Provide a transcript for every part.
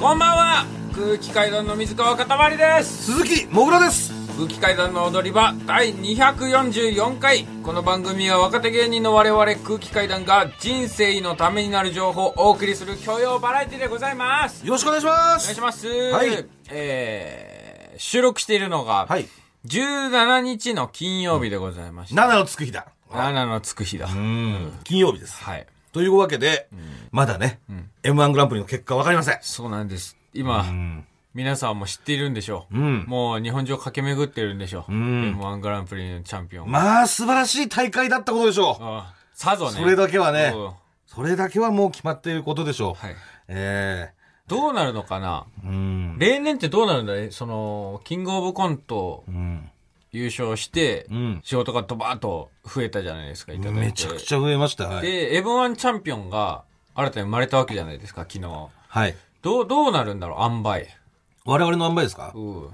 こんばんは。空気階段の水川かたまりです。鈴木もぐらです。空気階段の踊り場第244回。この番組は若手芸人の我々空気階段が人生のためになる情報をお送りする教養バラエティでございます。よろしくお願いします。お願いします。はい。えー、収録しているのが、はい。17日の金曜日でございました、7のつく日だ。7のつく日だ、うん。金曜日です。はいというわけで、まだね、M1 グランプリの結果わかりません。そうなんです。今、うん。皆さんも知っているんでしょう、うん。もう日本中を駆け巡ってるんでしょう、ん。M1 グランプリのチャンピオン、まあ素晴らしい大会だったことでしょう。あさぞね。それだけはね。うん。それだけはもう決まっていることでしょう、はい。えどうなるのかな。えうん。例年ってどうなるんだい？そのキングオブコント。うん優勝して、うん。仕事がドバーッと増えたじゃないですかいただいて。めちゃくちゃ増えました。はい、で M1 チャンピオンが新たに生まれたわけじゃないですか昨日。はい、どうどうなるんだろう塩梅。我々の塩梅ですか？う。ん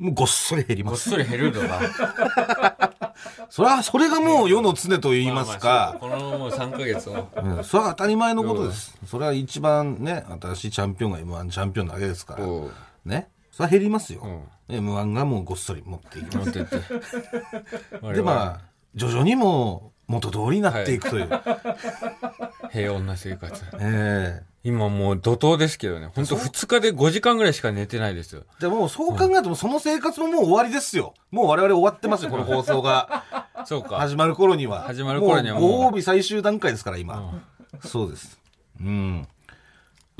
もうごっそり減ります。ごっそり減るのが。それはそれがもう世の常と言いますまあか、まあそう。このもう3ヶ月をうん、それは当たり前のことです。それは一番ね、新しいチャンピオンが M1 チャンピオンなわけですから。うん。ね。それは減りますよ。ん M1 がもうごっそり持っていきます。で、まあ、徐々にもう元通りになっていくという。平穏な生活 え今もう怒涛ですけどね本当2日で5時間ぐらいしか寝てないですよえでもそう考えると、その生活ももう終わりですよ。もう我々終わってますよ、この放送がそうか始まる頃には。始まる頃にはもうもうご褒美最終段階ですから、今。そうです。うん。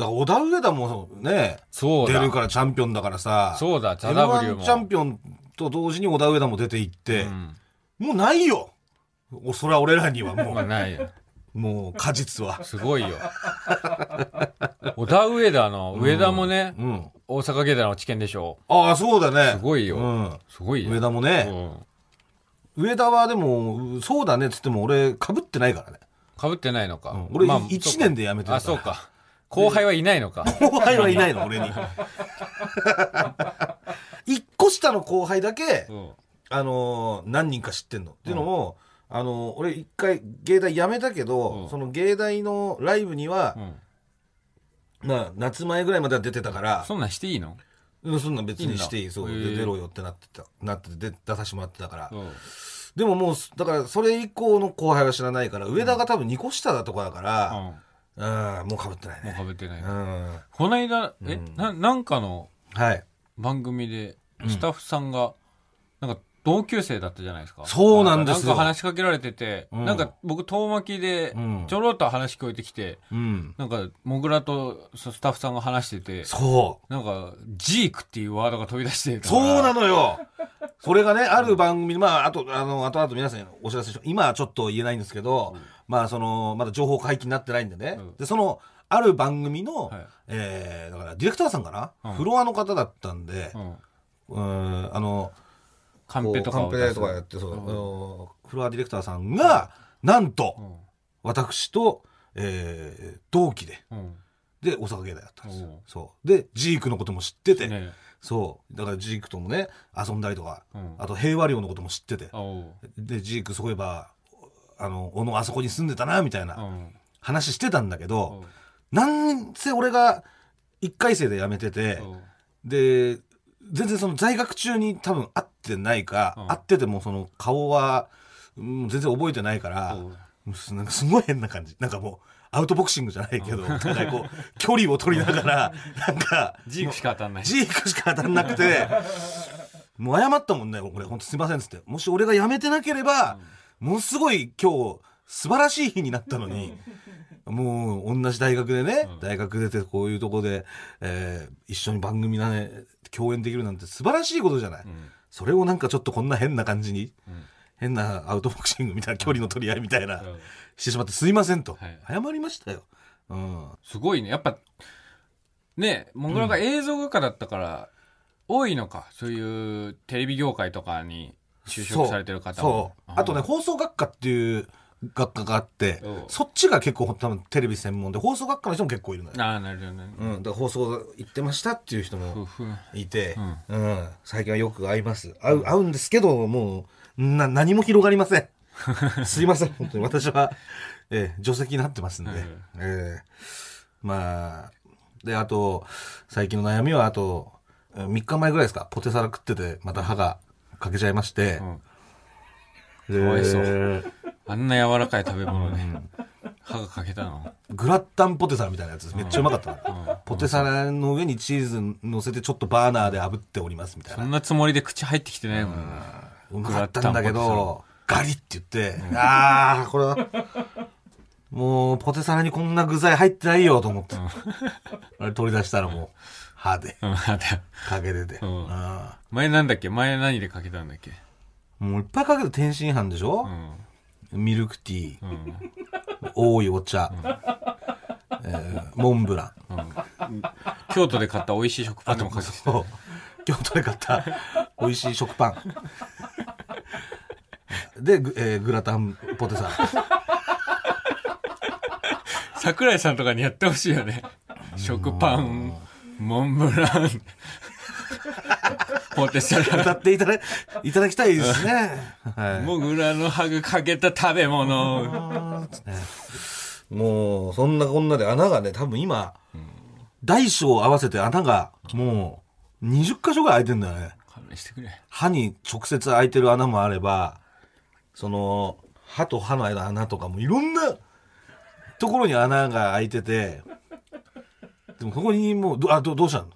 だから、小田上田もね、そうだ。出るからチャンピオンだからさ。そうだザ・ W も。M1 チャンピオンと同時に小田上田も出ていって、ん。もうないよ。おそれは俺らにはもまあう、ないよ。もう果実は。すごいよ。小田上田の上田もね、うん。大阪芸大の知見でしょ。ああ、そうだね。すごいよ。うん。すごいよ。上田もうね、ん。上田はでも、そうだねっつっても俺、被ってないからね。かぶってないのか、うん。俺まあ一年で辞めてるから。あそうか後輩はいないのか。後輩はいないの、俺に。一個下の後輩だけ、うん。あのー何人か知ってんの。っていうのも、あのー俺一回芸大辞めたけど、うん。その芸大のライブにはう、ん。まあ、夏前ぐらいまでは出てたから、そんなんしていいの？うんそんなん別にしていい、そう、へえで出ろよってなってた、なってて出出させてもらってたから。うん。でももう、だからそれ以降の後輩は知らないから、上田が多分2個下だとかだから、うん、もう被ってないもうね。かぶってない、うん。この間え、ななんかのはい。番組でスタッフさんが、なんか同級生だったじゃないですか。そうなんですよなんか話しかけられてて、うんなんか僕遠巻きでうんちょろっと話聞こえてきて、うん。なんかモグラとスタッフさんが話してて、そう。なんかジークっていうワードが飛び出してたからそうなのよ。それがね、ある番組で、まあ、あと、あの、後々皆さんにお知らせしよう。今はちょっと言えないんですけど、まあ、その、まだ情報解禁になってないんでね。うん。で、その、ある番組の、はい。えー、だから、ディレクターさんかな、うん。フロアの方だったんでう、ん。うん、あの、カンペとかカンペを出す。とかやって、そう、あのフロアディレクターさんが、なんと、うん。私と、えー、同期で、うん。で、大阪芸大だったんです。よおう。そう。で、ジークのことも知ってて、ね。そう。だからジークともね、遊んだりとか、うん。あと平和寮のことも知ってて、おう。で、ジークそういえば、あの、小野あそこに住んでたな、みたいなうん。話してたんだけおど、うなんせ俺が1回生で辞めてて、で、全然その在学中に多分会ってないか、うん会っててもその顔は、うん全然覚えてないから、なんかすごい変な感じ。なんかもう、アウトボクシングじゃないけど、お互いこう、距離を取りながら、なんか、ジークしか当たんない。ジークしか当たんなくて、もう謝ったもんね、俺、ほんとすいませんっつって。もし俺が辞めてなければ、ものすごい今日、素晴らしい日になったのに、もう同じ大学でね、うん大学出てこういうとこで、えー一緒に番組なね、共演できるなんて素晴らしいことじゃない。うんそれをなんかちょっとこんな変な感じに、うん変なアウトボクシングみたいな距離の取り合いみたいな、うんしてしまってすいませんと、はい謝りましたよ。うん。すごいね。やっぱ、ね、モグラが映像画家だったから、多いのか。そういうテレビ業界とかに就職されてる方も。そう。あとね、放送学科っていう学科があってうん、そっちが結構多分テレビ専門で、放送学科の人も結構いるのよ。ああ、なるほどね。うん。だから放送行ってましたっていう人ふもふいて、ううん。最近はよく会います。会う、会うんですけど、もう、な、何も広がりません。すいません、本当に。私は、えー、除籍になってますんで。うんえーまあ、で、あと、最近の悩みは、あと、3日前ぐらいですか、ポテサラ食ってて、また歯が欠けちゃいまして、でかわいそう。あんな柔らかい食べ物で、歯が欠けたの？グラッタンポテサラみたいなやつめっちゃうまかったの、ポテサラの上にチーズ乗せてちょっとバーナーで炙っておりますみたいな。そんなつもりで口入ってきてないもんな。うまかったんだけど、ガリって言って、ああ、これは、もうポテサラにこんな具材入ってないよと思って。あれ取り出したらもう、歯で、うん、あだよかけてて。うんあ前なんだっけ？前何でかけたんだっけ？ーもういっぱいかけて天津飯でしょ？う、ん。ミルクティー、うん。多いお茶、えーモンブラン。京都で買った美味しい食パンでもかけてた。そう京都で買った美味しい食パン。で、グえーグラタンポテサラ。桜井さんとかにやってほしいよね。食パン、モンブラン、ポテサ歌ラ、っていただいただきたいですね。はい。モグラの歯がかけた食べ物。もう、そんなこんなで穴がね、多分今、大小合わせて穴が、もう、20箇所ぐらい開いてんだよね。勘弁してくれ。歯に直接開いてる穴もあれば、その、歯と歯の間の穴とかもいろんなところに穴が開いてて、でもここにもう、どあ、どどうしたの？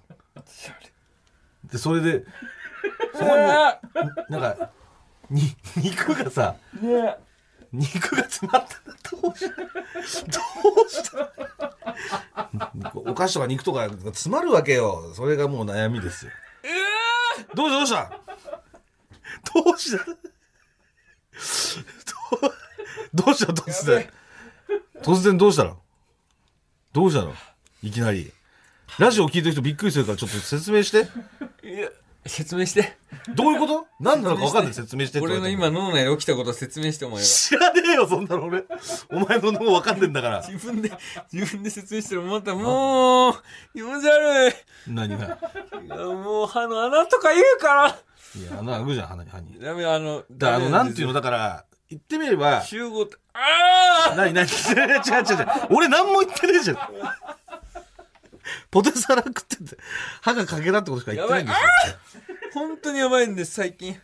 で、それで、そこにもう、なんか、に、肉がさ、肉が詰まったらどうしたどうした？お菓子とか肉とか詰まるわけよ。それがもう悩みですよ。どうしたどうした？どうした？どうどうした？突然。突然どうしたの？どうしたの？いきなり。ラジオ聞いてる人びっくりするからちょっと説明して。いや、説明して。どういうこと？何なのか分かんない説明してって俺の今脳内で起きたことを説明してお前が。知らねえよ、そんなの俺。お前の脳分かんねえんだから。自分で、自分で説明してる思ったらもう、気持ち悪い。何が？いやもう歯の穴とか言うから。いや、穴開くじゃん、鼻に。歯に。ダメ、あの、だからあの、なんていうの、だから、言ってみれば、集合って、ああ何、何、違う違う違う。俺何も言ってねえじゃん。ポテサラ食ってて、歯が欠けたってことしか言ってないんですよ。本当にやばいんです、最近。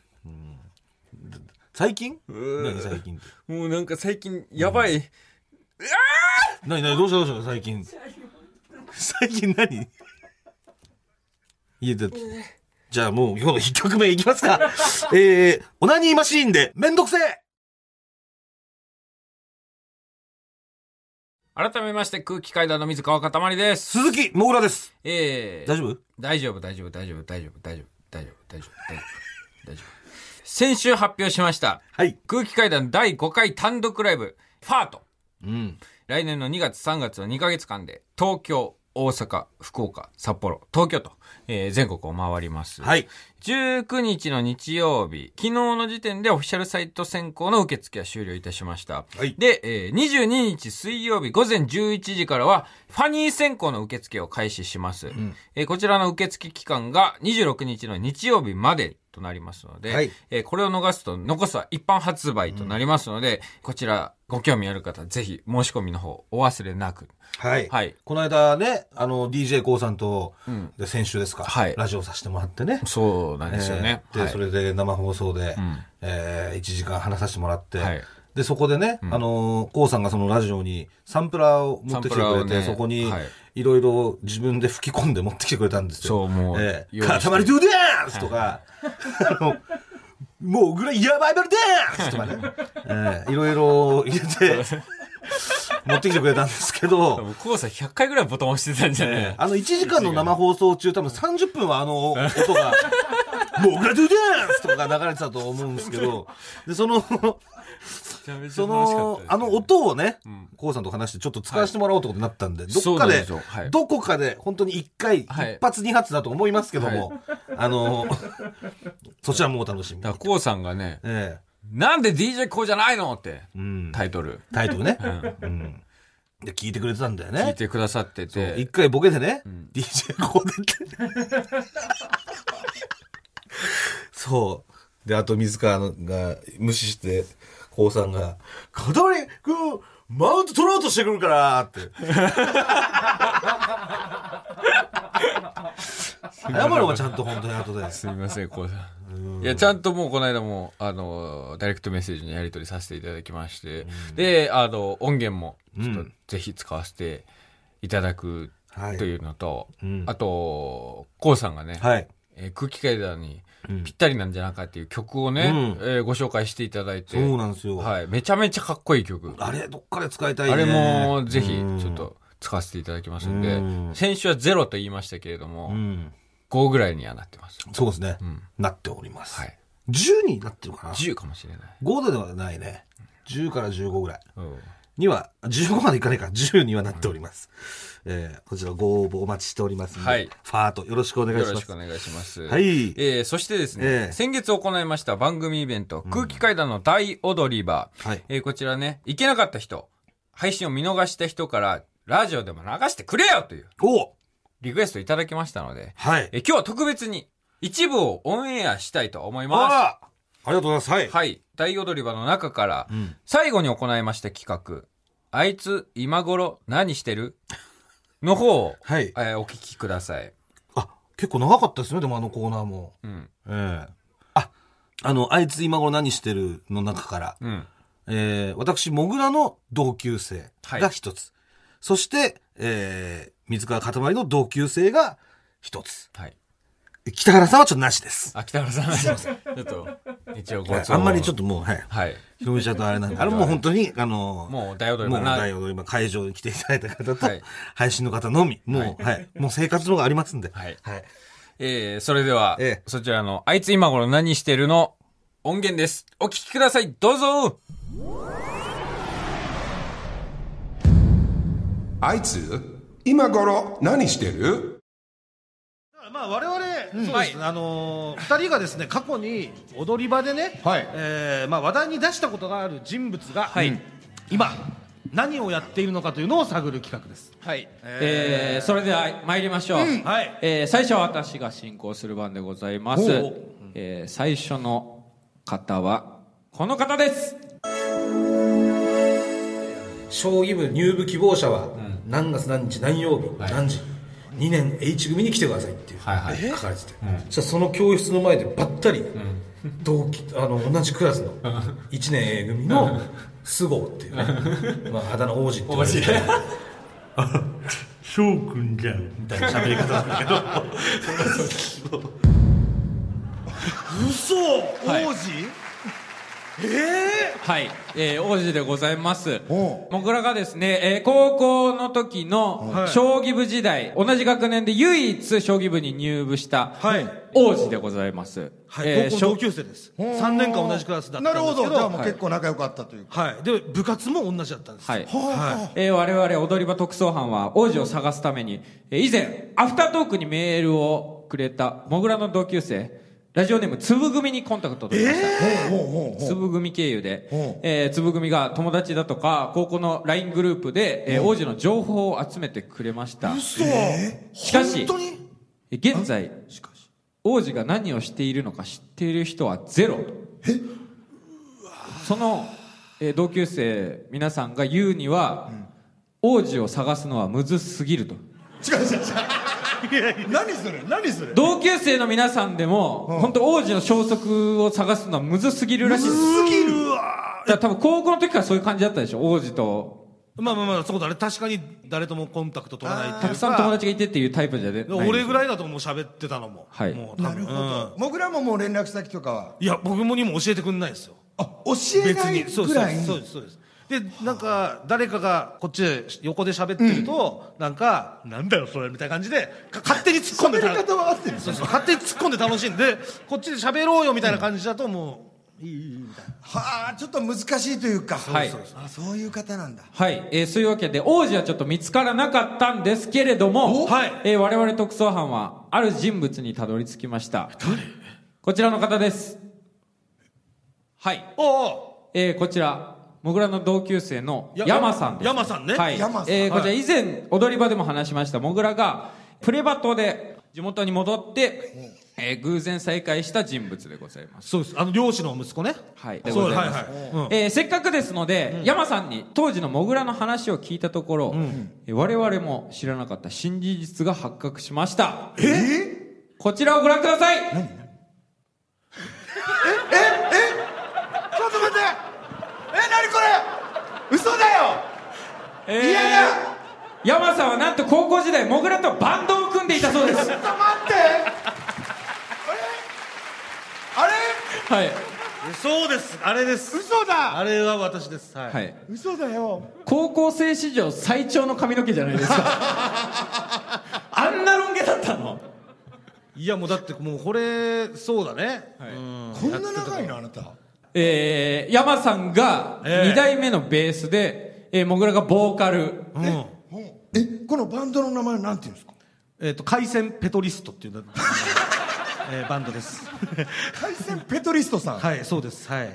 最近？う何最近って？もうなんか最近、やばい。何、何、どうしたどうした最近？最近何？いや、だってじゃあもう今日の一曲目いきますか。えー、オナニーマシーンで、めんどくせえ改めまして空気階段の水川かたまりです。鈴木もぐらです。えー、大丈夫？大丈夫、大丈夫、大丈夫、大丈夫、大丈夫、大丈夫、大丈夫、大丈夫、大丈夫。先週発表しました。はい。空気階段第5回単独ライブ、ファート。うん。来年の2月3月の2ヶ月間で、東京、大阪、福岡、札幌、東京と、えー全国を回ります。はい。19日の日曜日、昨日の時点でオフィシャルサイト選考の受付は終了いたしました。はいで、えー22日水曜日午前11時からは、ファニー選考の受付を開始します。えーこちらの受付期間が26日の日曜日までとなりますので、はいえーこれを逃すと残すは一般発売となりますので、こちらご興味ある方、ぜひ申し込みの方お忘れなく。はい。はいこの間ね、あの、DJ コウさんと、んで先週ですか、はいラジオさせてもらってね。そうなんですよね。えーで、はい。それで生放送で、ん。え1時間話させてもらって、はい。で、そこでね、あのー、コウさんがそのラジオにサンプラーを持ってきてくれて、ねそこにはい、いろいろ自分で吹き込んで持ってきてくれたんですよ。そうもうえー、塊トゥーダンスとか、あの、もうぐらいヤバイバルダンスとかね、えーいろいろ入れて、持ってきてくれたんですけど、コウさん100回ぐらいボタン押してたんじゃない、あの1時間の生放送中多分30分はあの音が、もうグラドゥダンスとかが流れてたと思うんですけど、で、その、その、あの音をね、コウさんと話してちょっと使わせてもらおうってことになったんで、どっかでどこかで本当に1回、はい一発二発だと思いますけども、あの、そちらもお楽しみにだ。からコウさんがね、えなんで DJ コウじゃないのってえうん。タイトルタイトルね。うん。で、聞いてくれてたんだよね。聞いてくださってて、一回ボケでね、DJ コーデって。そう。で、あと水川のが無視して、コウさんが、塊くん、マウント取ろうとしてくるからって。謝るわ、ちゃんと本当に後で。すみません、こうさん。いや、ちゃんともうこの間も、あの、ダイレクトメッセージのやり取りさせていただきまして、で、あの、音源も、ちょっとうんぜひ使わせていただくはいというのと、うんあと、コウさんがね、はい。えー空気階段にうんぴったりなんじゃないかっていう曲をね、うんえーご紹介していただいて、そうなんですよ。はい、めちゃめちゃかっこいい曲。あれ、どっかで使いたいね。あれもぜひうんちょっ。と使わせていただきますんで、うん先週はゼロと言いましたけれども、うん。5ぐらいにはなってます。そうですね。んなっております。はい。10になってるかな。10かもしれない。5ではないね。10から15ぐらい。うんには、15までいかないか、10にはなっております。えーこちらご応募お待ちしておりますので、はいファートよろしくお願いしますよろしくお。願いします。はい。えーそしてですね、ええ先月行いました番組イベント、空気階段の大踊り場、はい。えーこちらね、行けなかった人、配信を見逃した人から、ラジオでも流してくれよというおリクエストいただきましたので、はい。えー今日は特別に一部をオンエアしたいと思いまあらありがとうございます。はい。す。はい。大踊り場の中から、うん最後に行いました企画、あいつ今頃何してる？の方を、はい。えーお聞きください。あ、結構長かったですね、でもあのコーナーも。うん。ええあ、あの、あいつ今頃何してるの中から、うん。えー私、もぐらの同級生が一つ。そして、えー水川かたまりの同級生が一つ。はい。北原さんはちょっとなしです。あ、北原さん、ちょっと、一応ごはいあんまりちょっと。ともう、はい。はい。広めちゃうとあれなんで、あれもう本当に、あのもう大踊りもう場な。大踊り場会場に来ていただいた方と、はい配信の方のみ、もう、はい、もう生活のがありますんで。はい。はい。えー、それでは、ええそちらの、あいつ今頃何してるの音源です。お聞きください。どうぞあいつ今頃何してる？まあ我々、そうです。ね、あのー二人がですね過去に踊り場でね、はい。えーまあ話題に出したことがある人物が、はい。うん。今何をやっているのかというのを探る企画です。はい。えー、それでは参りましょう。はい。えー、最初は私が進行する番でございます。えー、最初の方は、この方です。将棋部入部希望者は、何月何日何曜日、何時？2年 H 組に来てくださいっていう、はいはい。書かれてて、そしたらその教室の前でばったり、同期あの同じクラスの1年 A 組の菅生っていうね、まあ、あだ名王子って言われてて翔くんじゃんみたいな喋り方なんだけど。嘘、はい。王子？えはい、えー、王子でございます。お僕らがですね、えー高校の時のはい将棋部時代、同じ学年で唯一将棋部に入部したはい王子でございます。はい、えー高校同級生です。3年間同じクラスだったんですけど。なるほどじゃあもうはい結構仲良かったというか、はい。で、部活も同じだったんです。はい。はえー我々踊り場特捜班は王子を探すために、えー以前、アフタートークにメールをくれた、モグラの同級生、ラジオネーム、つぶ組にコンタクトを取りました。ほうほうほうほう。つぶ組経由で。えー、つぶ組が友達だとか、高校の LINE グループで、えー王子の情報を集めてくれました。嘘。しかし本当に？え現在、王子が何をしているのか知っている人はゼロ。その、えー同級生皆さんが言うには、王子を探すのはむずすぎると。違う違う違う 何それ何それ。同級生の皆さんでも、本当王子の消息を探すのはむずすぎるらしいです。すぎるだから多分高校の時からそういう感じだったでしょ王子と。まあまあまあ、そうだね。確かに誰ともコンタクト取らない。たくさん友達がいてっていうタイプじゃね俺ぐらいいだともう喋ってたのも。はい。もう多分。なるほど、もぐらももう連絡先とかは。いや、僕もにも教えてくんないですよ。あ教えないそうぐらい。に。そうです、そうです。で、なんか、誰かがこっちで横で喋ってると、なんか、なんだよそれみたいな感じで、か勝手に突っ込んで喋り方は合ってる。そうそう、勝手に突っ込んで楽しんで、こっちで喋ろうよみたいな感じだともう、いい、いい、みたいな。はあちょっと難しいというか。はい。そうそうあそういう方なんだ。はい、えーそういうわけで王子はちょっと見つからなかったんですけれども、はい。えー我々特捜班はある人物にたどり着きました。こちらの方です。はい、おおえーこちらもぐらの同級生のや山さんです山さんね。はい、山さん。えーこちらはい以前踊り場でも話しましたもぐらがプレバトで地元に戻って、えー偶然再会した人物でございます。そうです。あの、漁師の息子ね。はい、でございます。はい。うん。えーせっかくですので、山さんに当時のモグラの話を聞いたところ、えー我々も知らなかった新事実が発覚しました。え？こちらをご覧ください。何？これ？嘘だよ！えーいやいや山さんはなんと高校時代モグラとバンドを組んでいたそうです。ちょっと待って！あれ？あれ？はい。そうです。あれです。嘘だ！あれは私です。はい、はい。嘘だよ！高校生史上最長の髪の毛じゃないですか。あんなロン毛だったの？いやもうだってもうこれそうだね、はい。うん。こんな長いの？あなたえー、山さんがええ2代目のベースで、えー、モグラがボーカル。うん。えこのバンドの名前なんていうんですか？えっ、と海鮮ペトリストっていうの えーバンドです。海鮮ペトリストさん。はいそうです。はい。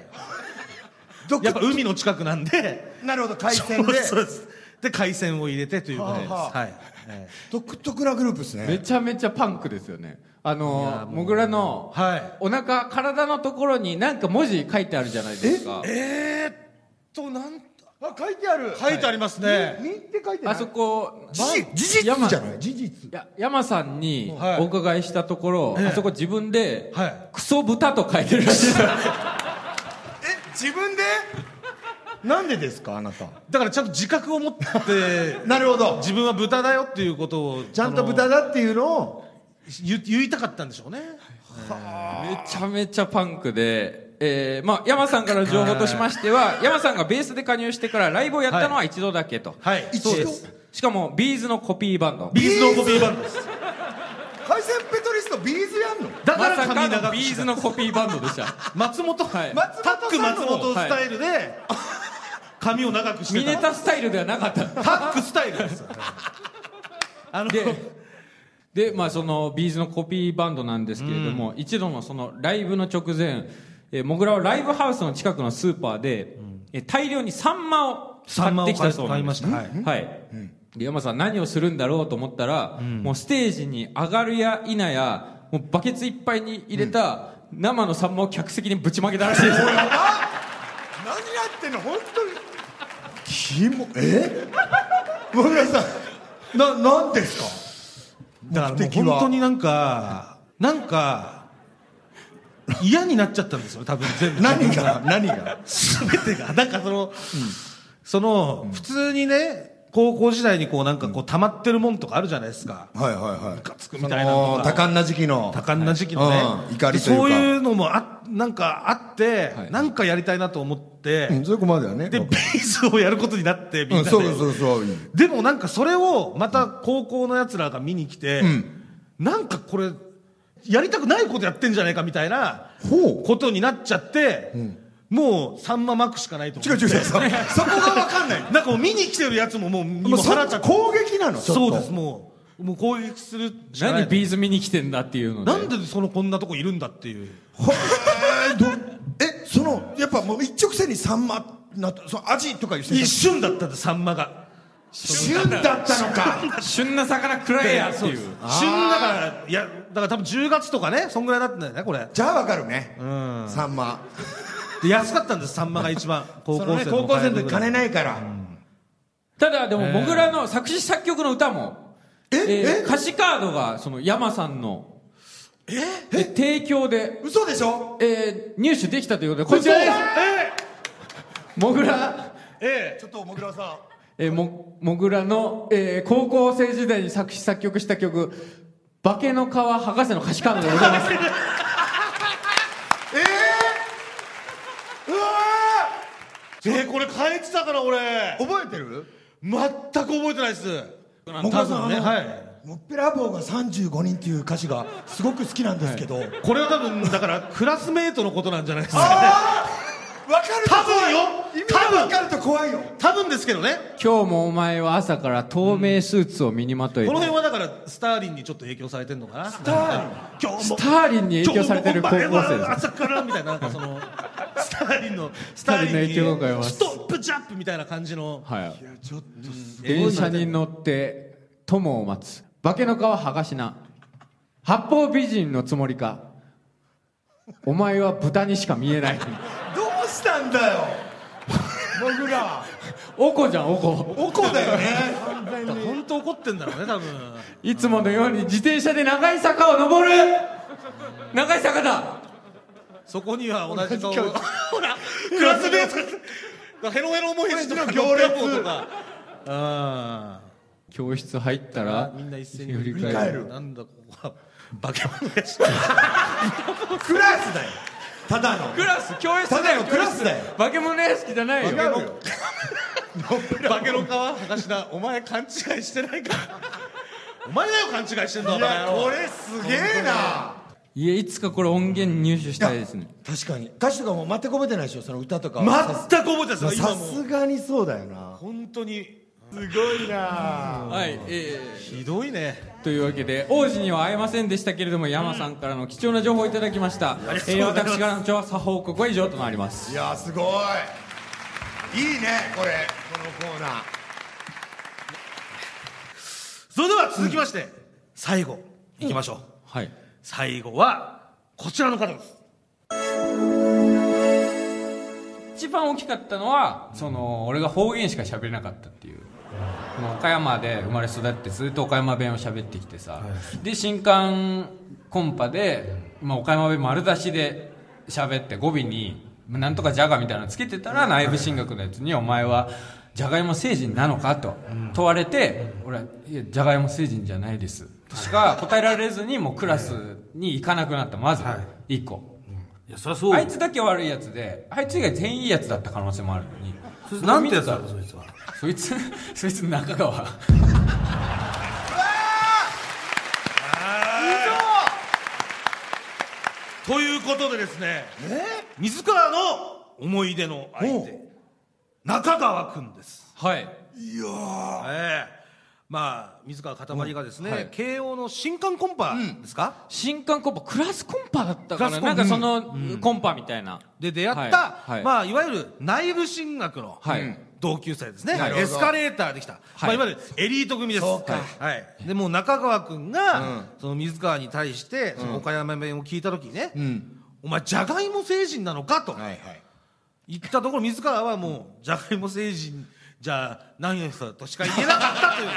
どやっぱ海の近くなんで。なるほど海鮮で。そうですで海鮮を入れてということです。はあはあ。はい、え 独特なグループですね。めちゃめちゃパンクですよね。あのモグラのはい。お腹体のところになんか文字書いてあるじゃないですか。ー、えー、っとなんあ書いてある。書いてありますね。にって書いてあそこ事実事実山じゃない？事実。や山さんにはい。お伺いしたところ、ええ。あそこ自分で、はい。クソ豚と書いてるらしいです。え自分で？なんでですかあなた？だからちゃんと自覚を持って なるほど。自分は豚だよっていうことをちゃんと豚だっていうのを言言いたかったんでしょうね。めちゃめちゃパンクで、えーまあ、山さんからの情報としましては山さんがベースで加入してからライブをやったのは一度だけと、はい。一度そうです。しかもビーズのコピーバンド。ビーズのコピーバンドです。海鮮ペトリストビーズやんの？だから髪長くかのビーズのコピーバンドでした。松本、はい。松タック松本スタイルで、髪を長くしてた。ミネタスタイルではなかった。タックスタイルです。あのでで、まあ、そのビーズのコピーバンドなんですけれども、一度のそのライブの直前、えー、モグラはライブハウスの近くのスーパーで、えー大量にサンマを買ってきたそうなんです。サンマを買いました。はい、で山さん何をするんだろうと思ったら、もうステージに上がるや否やもうバケツいっぱいに入れた生のサンマを客席にぶちまけたらしいです、何やってんの？本当にキモえ？もぐらさんななんですか？だから本当になんかなんか嫌になっちゃったんですよ多分全部。何が？何が？全てが。なんかその、その、普通にね高校時代にこうなんかこう溜まってるもんとかあるじゃないですか。はいはいはい。ムカつくみたいなのが。多感な時期の。多感な時期のね、うん。怒りというか。そういうのもあなんかあって、はい。なんかやりたいなと思って、うんそういう子まではね。でベースをやることになってみんなで、うんそうそうそう。でもなんかそれをまた高校のやつらが見に来て、ん。なんかこれやりたくないことやってんじゃないかみたいなことになっちゃって、もうさんま巻くしかないと思って。違う違う違う。そそこが分かんない。なんかもう見に来てるやつももうももうそ腹立って攻撃なの？そうですもう。もう攻撃する。しかない何ビーズ見に来てんだっていうので。なんでそのこんなとこいるんだっていう。ほ ええそのやっぱもう一直線にサンマなその味とか一択瞬だったんでさんまが。旬だったのか。旬な魚食らえやっていう。旬だからいやだから多分10月とかねそんぐらいだったんだよねこれ。じゃあ分かるね。サンマで安かったんですさんまが一番。高 そのね校生高校生の金ないから。ただでもモグラの作詞作曲の歌も、ええーえ？歌詞カードがその山さんの。え？提供で、嘘でしょ？えー入手できたということでこちらです。モグラえ？ちょっともぐらさえーもモグラの、えー高校生時代に作詞作曲した曲「化けの皮博士」の歌詞カードでございます えうわええーこれ変えてたから俺。ー覚えてる？全く覚えてないです。もぐらさんねはい。もっぺらぼうが35人っていう歌詞がすごく好きなんですけど、これは多分だからクラスメートのことなんじゃないですか。ねああ 分かると多分。かると怖いよ。多分ですけどね。今日もお前は朝から透明スーツを身にまといて、この辺はだからスターリンにちょっと影響されてるのかな。スターリン。今日スターリンに影響されてる高校生ですは朝からみたいななんかそのスターリンのスタターリンの影響がございますストップジャップみたいな感じの。はい。ちょっと電車に乗って友を待つ。化けの皮剥がしな。八方美人のつもりか。お前は豚にしか見えない。どうしたんだよ？もぐらおこじゃんおこ。おこだよね。本当怒ってんだろうね多分。いつものように自転車で長い坂を登る。長い坂だそこには同じ顔 ほらクラスメートヘロヘロもへじとか行列とかあ教室入ったらあみんな一斉に振り返る。なんだここは。化け物やしクラスだよただのクラス。教室ただのクラスだよ。化け物屋敷じゃないよ。化けの皮博士だお前勘違いしてないかお前だよ勘違いしてんの。おい前やこれすげえないやいつかこれ音源入手したいですね。確かに。歌詞とかも全く覚えてないでしょその歌とか全はく覚えてない。さすがにそうだよな。本当に。すごいな。はいえひどいね。ーというわけで王子には会えませんでしたけれども山さんからの貴重な情報をいただきました、えー、私からの調査報告は以上となります。いやすごい。いいねこれ。このコーナー。それでは続きまして最後いきましょう。はい最後はこちらの方です。一番大きかったのはその俺が方言しか喋れなかったっていう。岡山で生まれ育ってずっと岡山弁を喋ってきてさ、で新刊コンパで、まあ、岡山弁丸出しで喋って語尾にまあなんとかジャガみたいなのつけてたら内部進学のやつに「お前はじゃがいも星人なのか?」と問われて「俺はいやじゃがいも星人じゃないです」としか答えられずにもうクラスに行かなくなった。まず1個。いやそりゃそう。あいつだけ悪いやつであいつ以外全員いいやつだった可能性もあるのに。そいつなんてやつだろそいつは。そいつ そいつ中川。ということでですね水川の思い出の相手中川君です。はい。ええまあ水川かたまりがですね、はい。慶応の新刊コンパですか、新刊コンパクラスコンパだったかクラスコンななんかそのコンパみたいな。で出会った、はい。はい。まあ、いわゆる内部進学のはい。同級生ですね、エスカレーターできた、まあ、いわゆるエリート組です。そうか。はい。でもう中川君が、その水川に対してその岡山弁を聞いた時にね、お前じゃがいも星人なのか？とはいはい。言ったところ水川はもうじゃがいも星人じゃないですとしか言えなかったという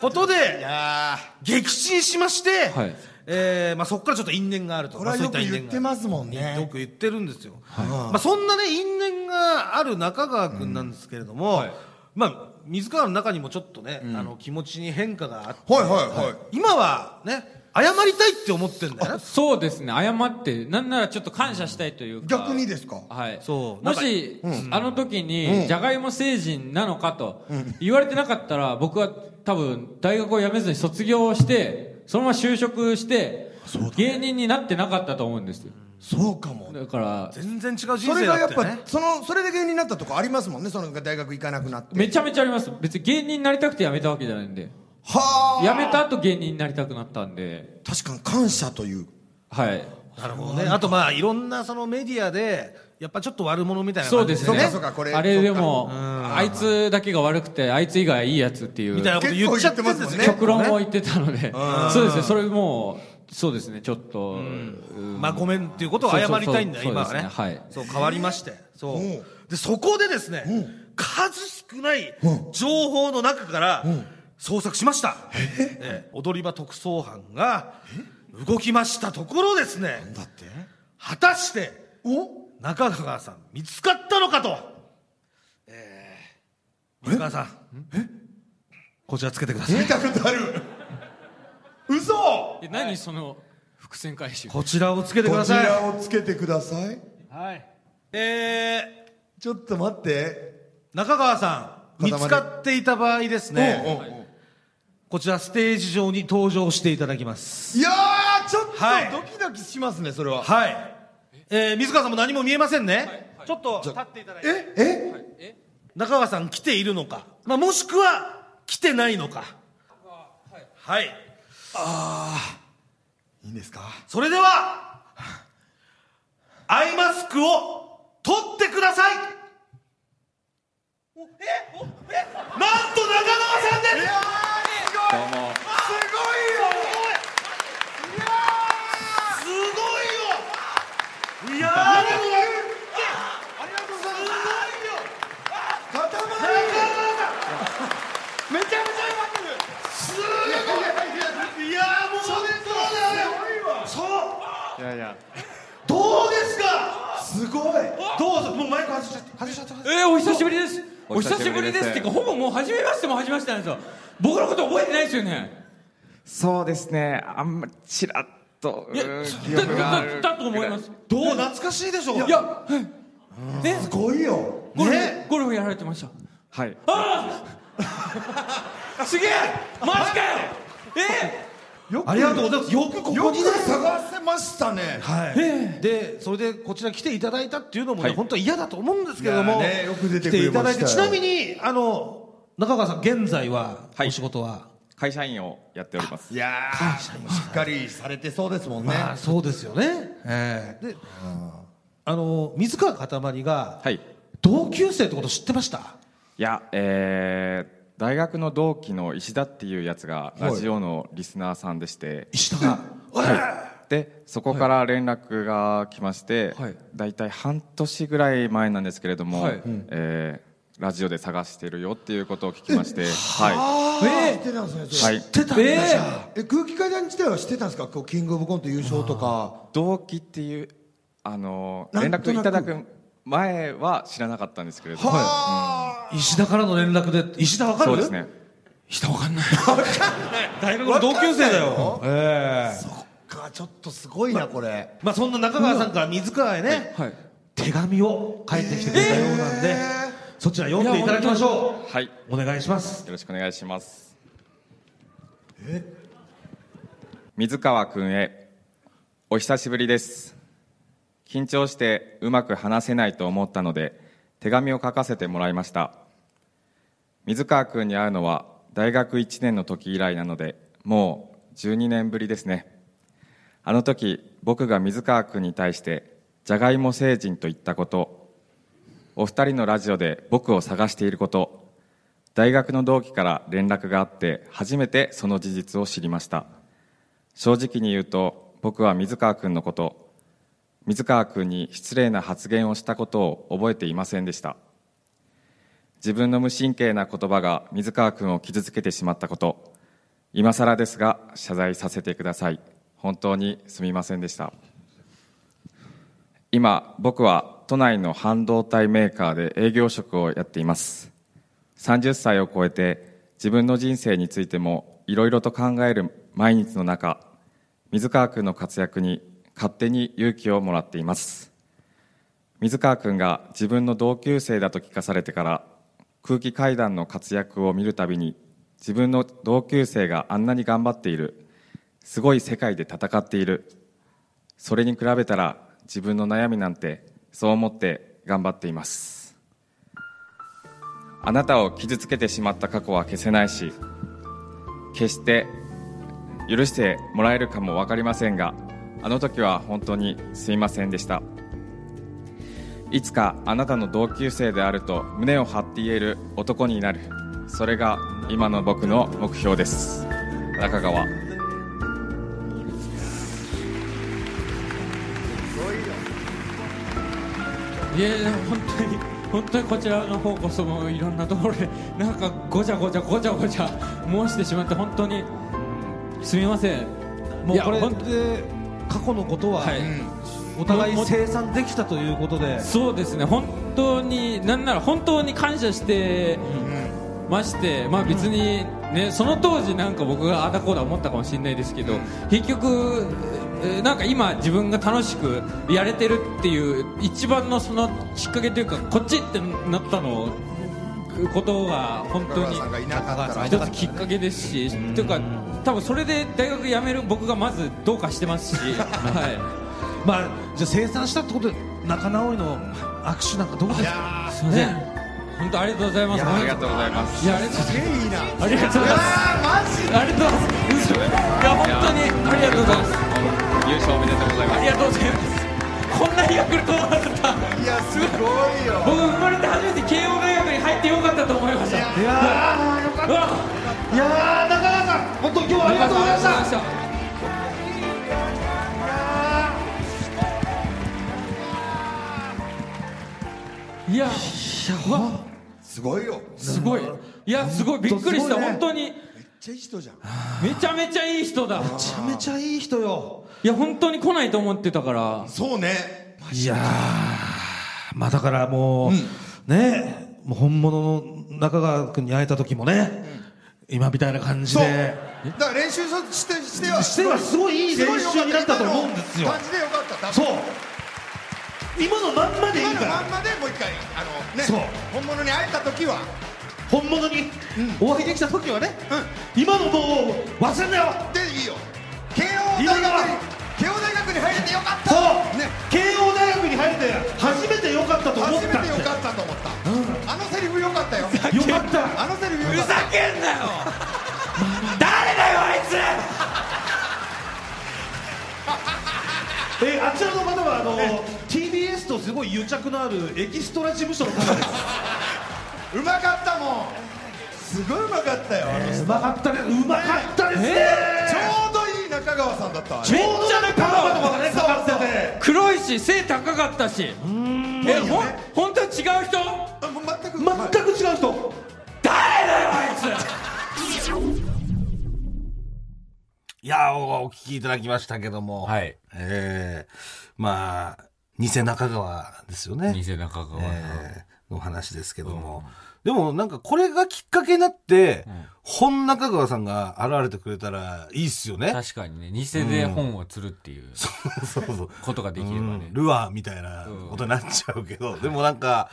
こといでや撃沈しまして、はい。えーまあ、そこからちょっと因縁があるとこれはよく言ってますもんね。よく言ってるんですよ、まあ、そんなね因縁がある中川君なんですけれども、はい。まあ、水川の中にもちょっとね、あの気持ちに変化があって、はいはい。はい。今はね謝りたいって思ってんだよ。ねそうですね。謝ってなんならちょっと感謝したいというか。逆にですか？はい、そう。もし、あの時に、じゃがいも星人なのかと言われてなかったら、僕は多分、大学を辞めずに卒業して、そのまま就職して、芸人になってなかったと思うんですよ。そうかも。だから、全然違う人それ生がやったぱそのそれで芸人になったとこありますもんね。その大学行かなくなって。めちゃめちゃあります。別に芸人になりたくて辞めたわけじゃないんで。はあ。辞めた後芸人になりたくなったんで、確かに感謝という。はい。なるほどね。あとまあいろんなそのメディアでやっぱちょっと悪者みたいなそうですね。そうかそうかこれあれでもあいつだけが悪くてあいつ以外いいやつっていう。みたいなこと言っちゃってますもんね。極論を言ってたので。そうですね。それもうそうですね。ちょっと、うん。まあごめんっていうことを謝りたいんだ今はね。そうですね。はい。そう変わりまして。そう。うん。でそこでですね数少ない情報の中から捜索しました。え？え踊り場特捜班が動きましたところですね。だって？果たしてお？中川さん見つかったのかと。えー水川さん。こちらつけてください。見たことある。嘘！え何その伏線回収？こちらをつけてくこちださい。らをつけてください。はい。えーちょっと待って。中川さん見つかっていた場合ですね、うんうんう。んこちらステージ上に登場していただきます。いやーちょっはい。とドキドキしますねそれは。はい、えー水川さんも何も見えませんね、ちょっと立っていただいて。え？え？中川さん来ているのか、まあ、もしくは来てないのか。はい。いいんですか？それではアイマスクを取ってください。おえ？おえ？なんと中川さんですどうも。すごいよ。すごいよ。いやありがとうございますすごいよ。めちゃめちゃすごいいやもうそうそういやいやどうですかすごいどうぞもうマイク外しちゃって外しちゃってえー、お久しぶりですおお久しぶりですっていうかほぼもう初めましても初めましてなんですよ。僕のこと覚えてないですよね。そうですね。あんまりちらっといやうん記だ憶があるだだと思います。どう懐かしいでしょいやはい。ねすごいよ。ゴルフ、ね。ゴルフやられてました。はい。すげえ！マジかよ！えありがとうございます。よくここにね探せましたね。はい、でそれでこちら来ていただいたっていうのもね、はい。本当は嫌だと思うんですけれども、ねよく出て来ていただいくれましたちなみにあの中川さん現在ははい。お仕事は、会社員をやっております。いやーしっかりされてそうですもんね、まあそうですよね、え。で、あの水川かたまりがはい。同級生ってこと知ってました？いやえー大学の同期の石田っていうやつがラジオのリスナーさんでして、石田。がはい、でそこから連絡が来まして、はい。大体半年ぐらい前なんですけれども、はい。えーラジオで探してるよっていうことを聞きまして、はえ知ってたんですねえー空気階段自体は知ってたんですか？こうキングオブコント優勝とか。同期っていうあの連絡いただく前は知らなかったんですけれども、石田からの連絡で。石田わかる？そうですね。人わかんない。大学の同級生だよ。ええ。かちょっとすごいなこれ。まあそんな中川さんから水川へね、はい。手紙を書いてきてくれたようなんで、そちら読んでいただきましょはい、ようお願いします。ろしくお願いします。水川君へお久しぶりです。緊張してうまく話せないと思ったので手紙を書かせてもらいました。水川君に会うのは大学1年の時以来なのでもう12年ぶりですね。あの時僕が水川君に対して「じゃがいも星人」と言ったことお二人のラジオで僕を探していること大学の同期から連絡があって初めてその事実を知りました。正直に言うと僕は水川君のこと水川君に失礼な発言をしたことを覚えていませんでした。自分の無神経な言葉が水川君を傷つけてしまったこと。今更ですが謝罪させてください。本当にすみませんでした。今僕は都内の半導体メーカーで営業職をやっています。30歳を超えて自分の人生についてもいろいろと考える毎日の中水川君の活躍に勝手に勇気をもらっています。水川君が自分の同級生だと聞かされてから空気階段の活躍を見るたびに自分の同級生があんなに頑張っているすごい世界で戦っているそれに比べたら自分の悩みなんてそう思って頑張っています。あなたを傷つけてしまった過去は消せないし決して許してもらえるかも分かりませんがあの時は本当にすいませんでした。いつかあなたの同級生であると胸を張って言える男になる。それが今の僕の目標です。中川。いやいや本当に本当にこちらの方こそもういろんなところで なんかごちゃごちゃごちゃごちゃ申してしまって本当にすみません。もこれいうやほんで過去のことは、はい。お互い清算できたということで。そうですね。本当になんなら本当に感謝してまして、まあ別にねその当時なんか僕があだこうだ思ったかもしれないですけど結局えーなんか今自分が楽しくやれてるっていう一番のそのきっかけというかこっちってなったのことが本当に一つきっかけですしというか多分それで大学辞める僕がまずどうかしてますし はいまあじゃあ清算したってことで仲直りの握手なんかどうですか？すみません本当ありがとうございますありがとうございますいやありがとうございますいいなありがとうございます。ありがとうございます。嘘いや本当にありがとうございます。優勝おめでとうございますありがとうございます。こんな日が来ると思わなかった。いやすごいよ僕生まれて初めて慶応大学に入ってよかったと思いました。いやーよかった。いやー中川さん本当今日はありがとうございました。いや、すごいよ。すごい。いや、すごい、びっくりした、ね。本当に。ちゃいい人じゃん。めちゃめちゃいい人だ。めちゃめちゃいい人よ。いや本当に来ないと思ってたから。そうね。いやーまあだからもう、ねもう本物の中川君に会えた時もね、今みたいな感じで。だから練習してしてはしてはすごいいい練習になったと思うんですよ。感じでよかった。そう今のまんまでいいから。今のまんまでもう一回あのねそう。本物に会えた時は。本物にお会いできた時はね、今のもう忘れんなよでいいよ。慶応大学に慶応大学に入れてよかった。そう、ね。慶応大学に入れて初めてよかったと思った初めてよかったと思った、あのセリフよかったよ。よ。かった。あのセリフよかった。けんなよ。誰だよあいつ。えあちらの方はあの TBS とすごい癒着のあるエキストラ事務所の方です。うまかったもん。すごいうまかったよ、あの人。うまかったね。うまかったですね、ちょうど中川さんだったわね。ちょうどねパワーとかがねかかってて。黒いし背高かったし。えほん本当は違う人？全く。全く違う人。誰だよあいいやーおお聞きいただきましたけども。はい。ええまあ、偽中川ですよね。偽中川のええの話ですけども。でもなんかこれがきっかけになって、本中川さんが現れてくれたらいいっすよね。確かにね。偽で本を釣るっていうそうそう。ことができればね。うん。ルアーみたいなことになっちゃうけど、でもなんか、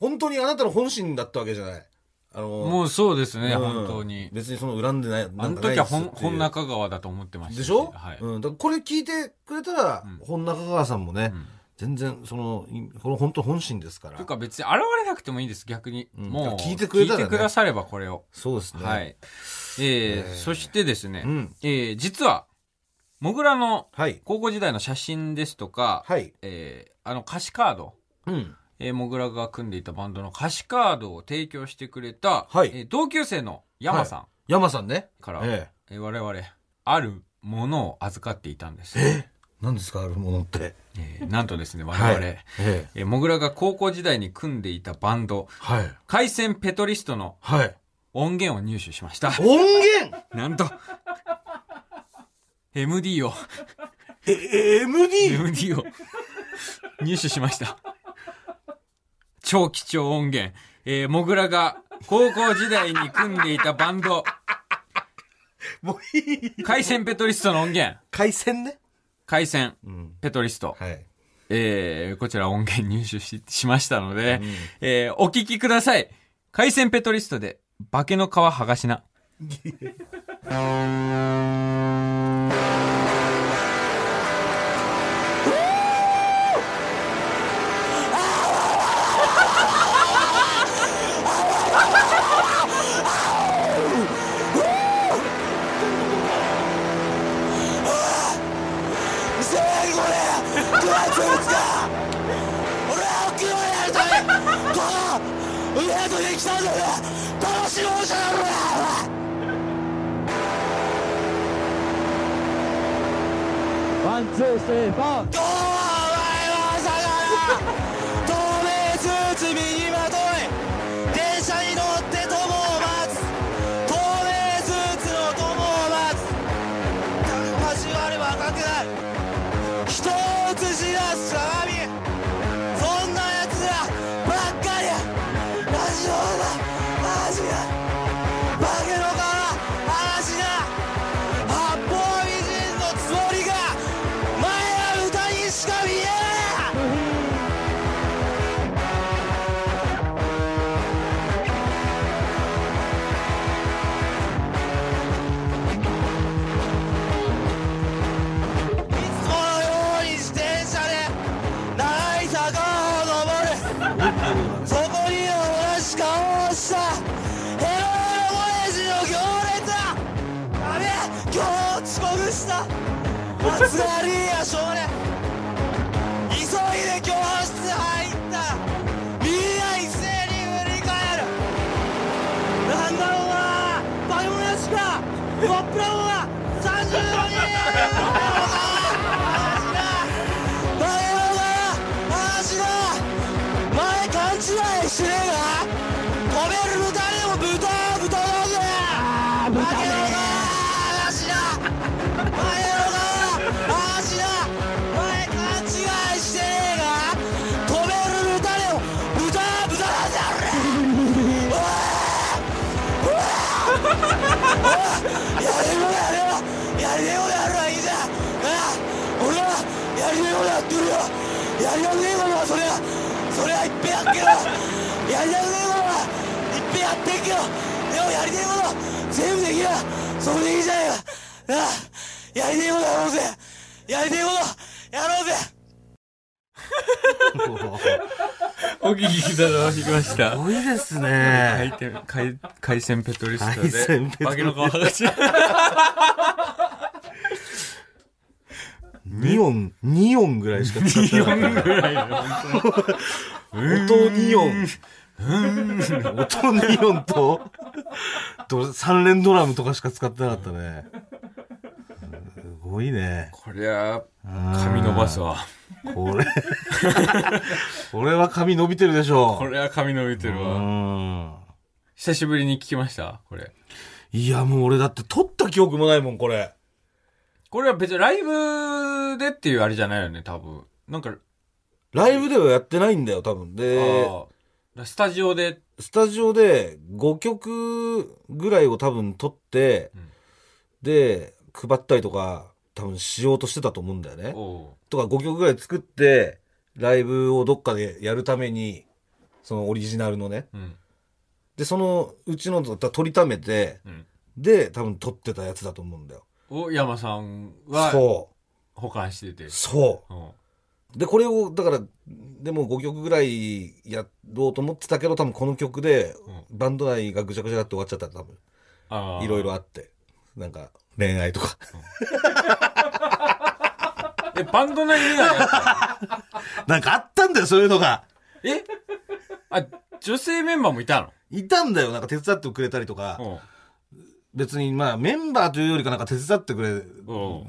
本当にあなたの本心だったわけじゃない。あの、もうそうですね、うん。本当に。別にその恨んでない、あなんの時はかないっすっていう。本本中川だと思ってましたでしょ？はい、うん。これ聞いてくれたら、本中川さんもね、ん全然、その、いこの本当本心ですからという。か別に現れなくてもいいです逆に、んもう聞いてくれたらね聞いてくださればこれをそうですね。はい。えーそしてですね、うんえー実は、もぐらのはい。高校時代の写真ですとか、はい。えーあの歌詞カード、うん。えー、もぐらが組んでいたバンドの歌詞カードを提供してくれた、はいえー同級生の山さん山さんね。から、ええー我々、あるものを預かっていたんです。え？何ですか？あるものって。えーなんとですね、我々、はい。ええ。えーもぐらが高校時代に組んでいたバンド、はい。海鮮ペトリストのはい。音源を入手しました。音源？なんと、MD を、え、え MD? MD を入手しました。超貴重音源。えー、もぐらが高校時代に組んでいたバンド、もういい。海鮮ペトリストの音源。海鮮ね。海鮮うん。ペトリスト。はい。えー、こちら音源入手ししましたので、えー、お聞きください。海鮮ペトリストで、化けの皮剥がしな。やりたくねえことはそれはそれはいっぺんやっけどやりたくねえことはいっぺんやってんけどでもやりたいこと全部できるそれでいいじゃないか。なあ。やりたいことやろうぜ。やりたいことやろうぜ。お聞きいただきました。す。ごいです回ね。転海海鮮ペトリスタ海鮮ペトリスタ。で化けの皮剥がしニオン、ニオンぐらいしか使ってなかった。ぐらいの音ニオン。音ニオンと、と、三連ドラムとかしか使ってなかったね。すごいね。こりゃ髪伸ばすわこれ、これは髪伸びてるでしょこれは髪伸びてるうわん。久しぶりに聞きました？これいや、もう俺だって撮った記憶もないもん、これ。これは別にライブでっていうあれじゃないよね多分なんかライブではやってないんだよ、多分。で、ああスタジオでスタジオで5曲ぐらいを多分撮って、んで、配ったりとか、多分しようとしてたと思うんだよね。とか5曲ぐらい作って、ライブをどっかでやるために、そのオリジナルのね。うんで、そのうちの取りためて、うんで、多分撮ってたやつだと思うんだよ。を山さんはそ保管しててう。そう。うんで、これを、だから、でも5曲ぐらいやろうと思ってたけど、多分この曲で、バンド内がぐちゃぐちゃって終わっちゃった、多分。いろいろあって。なんか、恋愛とか。えバンド内以外やった なんかあったんだよ、そういうのが。え？あ女性メンバーもいたいたんだよ、なんか手伝ってくれたりとか。の別に、まあ、メンバーというよりかなんか手伝ってくれうんうん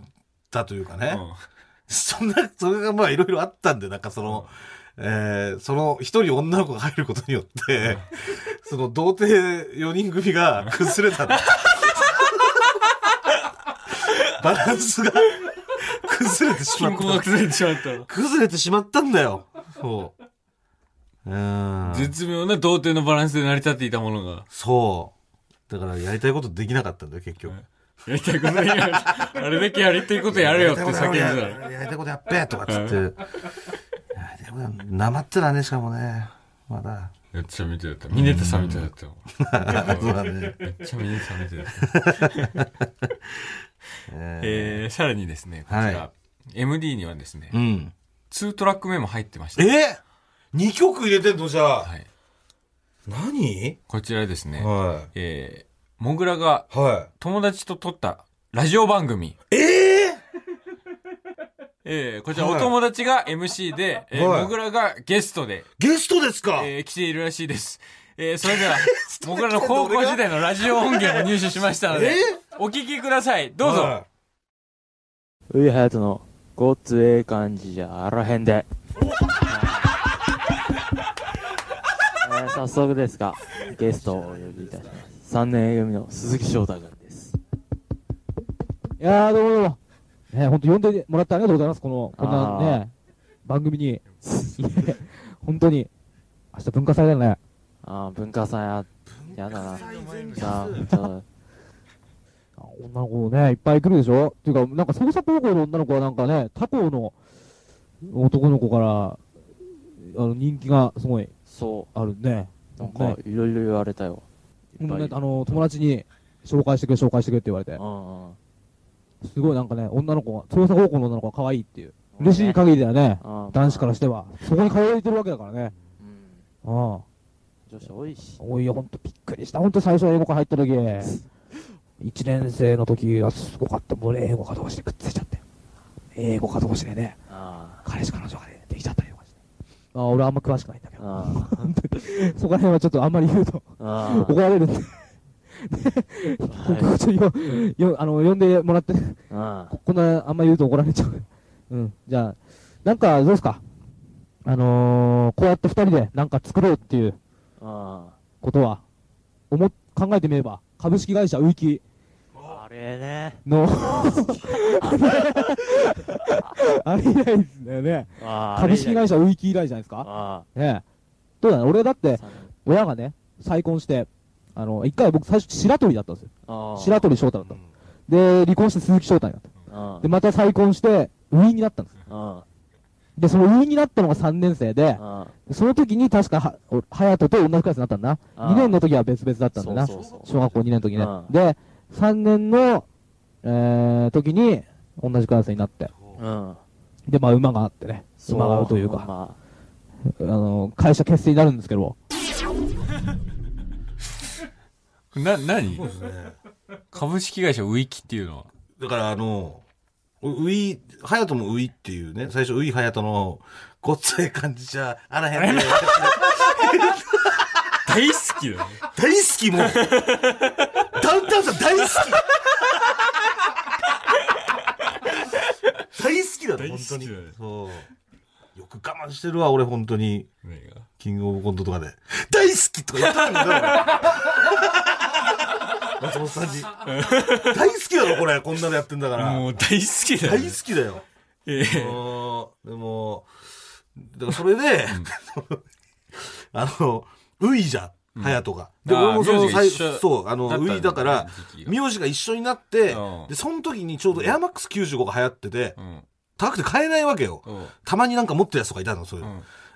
たというかね。うんそんな、それがまあいろいろあったんで、なんかその、えーその一人女の子が入ることによって、その童貞4人組が崩れたの。バランスが崩れてしまった。崩れてしまったの崩れてしまったんだよ。そう。うん。絶妙な童貞のバランスで成り立っていたものがそう。だからやりたいことできなかったんだよ、結局。やりたいことや るあれだけやりたいことやれよって叫んでたのややりたいことやっべとかっつって。なまってたね、しかもね。まだ。めっちゃ見てたミネタさんみたいだったよ そうだね。めっちゃミネタさんみたいだった えー、さらにですねこちら、は MD にはですね、うん。2トラック目も入ってましたえ ?2 曲入れてんのじゃあ。はい、何？こちらですね、はえー、モグラがい。は友達と撮ったラジオ番組い。ええ えー、こちらはいお友達が MC で、えーはいモグラがゲストで、ゲストですか？えー来ているらしいです。えー、それでは、モグラの高校時代のラジオ音源を入手しましたので、お聞きください。どうぞ。はウイハヤトのごっつええ感じじゃあらへんで。えー早速ですが、ゲストをお呼びいたします。3年 A 組の鈴木翔太君です。いやー、どうもどうも。ね、本当呼んでもらってありがとうございます。この、こんなね、番組に。本当に。明日文化祭だよね。ああ、文化祭や、やだな。あ、ちょっ女の子ね、いっぱい来るでしょっていうか、なんか捜査高校の女の子はなんかね、他校の男の子から、あの、人気がすごいと、そあるね。う、なんか、いろいろ言われたよ。いっぱいね、あの、友達に紹介してくれ、紹介してくれって言われてう。んうん。すごいなんかね、女の子が、捜査高校の女の子が可愛いっていう。嬉しい限りだよね。男子からしては。そこに通いてるわけだからね。うん。ああ。女子多いし。おいよ、ほんとびっくりした。ほんと最初英語科入った時、1年生の時はすごかった。もうね英語科同士でくっついちゃって。英語科同士でね、あ彼氏彼女がね、ああ、俺あんま詳しくないんだけあ。ど。あ そこら辺はちょっとあんまり言うと怒られるんで。あ。ちょっとよ、よ、あの、呼んでもらって。こんなあんまり言うと怒られちゃう。うん。じゃあ、なんかどうですか？あのー、こうやって二人でなんか作ろうっていうあことは、思っ、考えてみれば、株式会社ウイキあ。あれね。の、あれ以来ですよね。株式会社。社ウイキ以来じゃないですか？あねえ。どうだ？ね、俺だって、あ。親がね、再婚して、あの、一回僕最初白鳥だったんですよ。白鳥翔太だったの。で、離婚して鈴木翔太になった。で、また再婚して、ウィーンになったんです。で、そのウィーンになったのが3年生で、その時に確かは、お隼人と同じクラスになったんだな。ああ2年の時は別々だったんだな。そうそうそう小学校2年の時ねで、3年の、えー、時に同じクラスになって。うん。で、まあ馬があってね。そう馬があるというか、まあの、会社結成になるんですけど、な、何？そうですね。株式会社ウィキっていうのは？だからあの、ウィ、ハヤトもウィっていうね、最初ウィハヤトの、ごっつええ感じじゃあらへんで。大好きだね。大好きもう。ダウンタウンさん大好き。大好きだね、本当に。そう。よく我慢してるわ、俺、本当に。キングオブコントとかで。大好きとか言ったんだよ。松本さんに。大好きだろ、これ。こんなのやってんだから。もう大好きだよ大好きだよ。ええうんでも、だからそれで、あの、ウイじゃん、隼人が。で、俺もその最一緒そう、あの、ウイだから名字が一緒になってうん、で、その時にちょうどエアマックス95が流行ってて、高くて買えないわけよ。たまになんか持ってるやつとかいたの、そういう。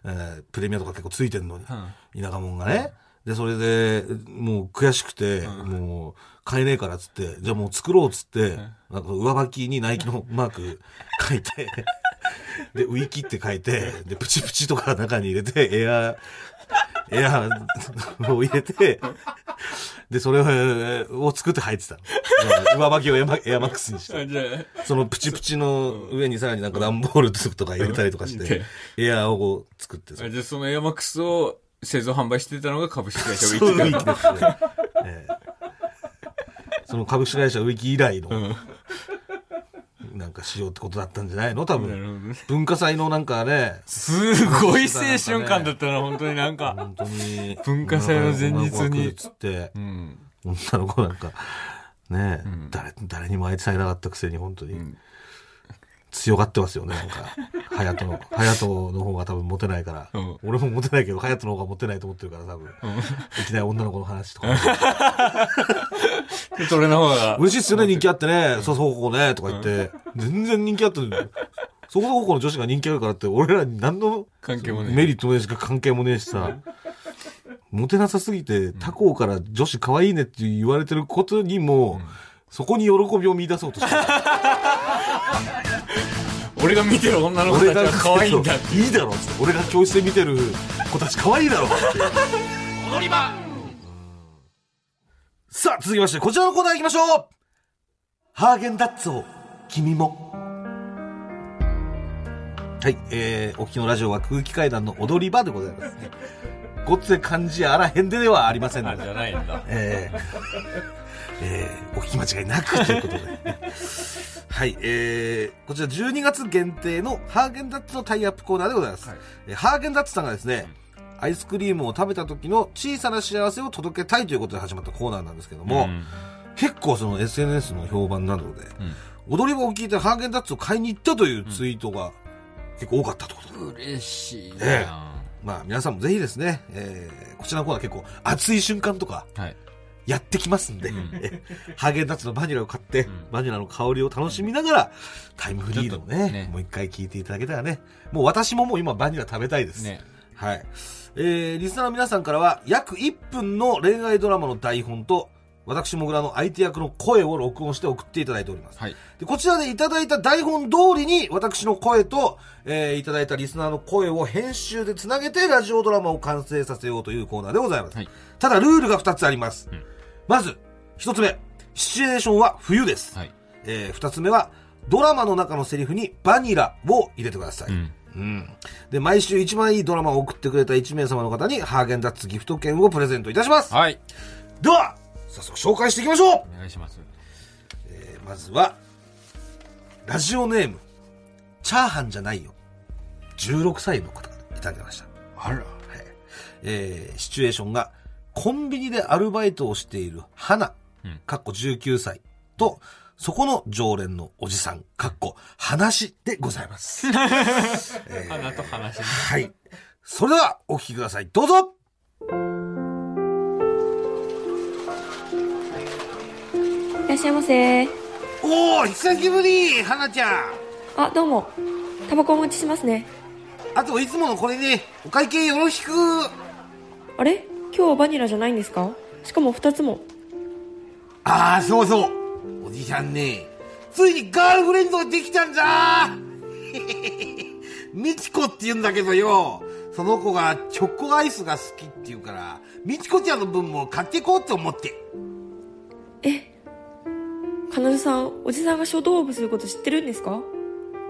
えープレミアとか結構ついてんのに。田舎者がね。で、それで、もう悔しくて、もう、買えねえからっつって、じゃあもう作ろうっつって、なんか上履きにナイキのマーク書いて、で、ウィキって書いて、で、プチプチとか中に入れて、エア、エアを入れて、で、それを作って履いてたの。上履きをエアマエアマックスにして。そのプチプチの上にさらになんか段ボールとか入れたりとかして、エアーを作ってさ。あじゃあそのエアマックスを製造販売してたのが株式会社ウィキそうウィキですね。ええその株式会社ウィキ以来の、なんかしようってことだったんじゃないの？多分。文化祭のなんかね。すごい青春感だったな、本当になんか。本当に。文化祭の前日にっ。つって、女の子なんか、ねえ、誰、誰にも愛されなかったくせに本当に。強がってますよね、なんか。隼人の、隼人の方が多分モテないから。俺もモテないけど、隼人の方がモテないと思ってるから、多分。いきなり女の子の話とか。それの方が。嬉しいっすよね、人気あってね。そうそう、ここね、とか言って。全然人気あってる。そこそこの女子が人気あるからって、俺らに何の関係もメリットもねえしか関係もねえしさ。モテなさすぎて、他校から女子可愛いねって言われてることにも、そこに喜びを見出そうとしてる。俺が見てる女の子たちは可愛いんだ。いいだろっつって。俺が教室で見てる子たち可愛いだろって。踊り場さあ、続きまして、こちらのコーナー行きましょうハーゲンダッツを、君も。はい、えー、お聞きのラジオは空気階段の踊り場でございますね。ごっつえ漢字あらへんでではありませんので。じゃないんだ。えー、えー、お聞き間違いなくということで。はい、えー、こちら12月限定のハーゲンダッツのタイアップコーナーでございます。えーハーゲンダッツさんがですね、アイスクリームを食べた時の小さな幸せを届けたいということで始まったコーナーなんですけども、結構その SNS の評判などで、踊り場を聞いてハーゲンダッツを買いに行ったというツイートが結構多かったということ。で。嬉しいな、ええ。まあ皆さんもぜひですね、えー、こちらのコーナー結構熱い瞬間とか、はい。やってきますんで、えハーゲンダッツのバニラを買って、バニラの香りを楽しみながら、タイムフリーでもね、もう一回聞いていただけたらね、もう私ももう今バニラ食べたいです。ねはい。えー、リスナーの皆さんからは、約1分の恋愛ドラマの台本と、私もぐらの相手役の声を録音して送っていただいております。はい。でこちらでいただいた台本通りに、私の声と、えーいただいたリスナーの声を編集でつなげて、ラジオドラマを完成させようというコーナーでございます。はいただ、ルールが2つあります。まず、1つ目、シチュエーションは冬です。はい。え2つ目は、ドラマの中のセリフにバニラを入れてください。うん。で、毎週一番いいドラマを送ってくれた1名様の方に、ハーゲンダッツギフト券をプレゼントいたします。はい。では、早速紹介していきましょうお願いします。えーまずは、ラジオネーム、チャーハンじゃないよ。16歳の方いただきました。あら。えーシチュエーションが、コンビニでアルバイトをしている花、かっこ19歳と、そこの常連のおじさん、かっこ話でございます。花と話。はい。それでは、お聞きください。どうぞいらっしゃいませ。おお久しぶり花ちゃんあどうもタバコお持ちしますねあといつものこれでお会計よろしくあれ？今日はバニラじゃないんですか？しかも2つも。ああそうそう。おじさんねついにガールフレンドができたんだみちこって言うんだけどよ。その子がチョコアイスが好きって言うからみちこちゃんの分も買っていこうって思って。彼女さんおじさんが書道部すること知ってるんですか？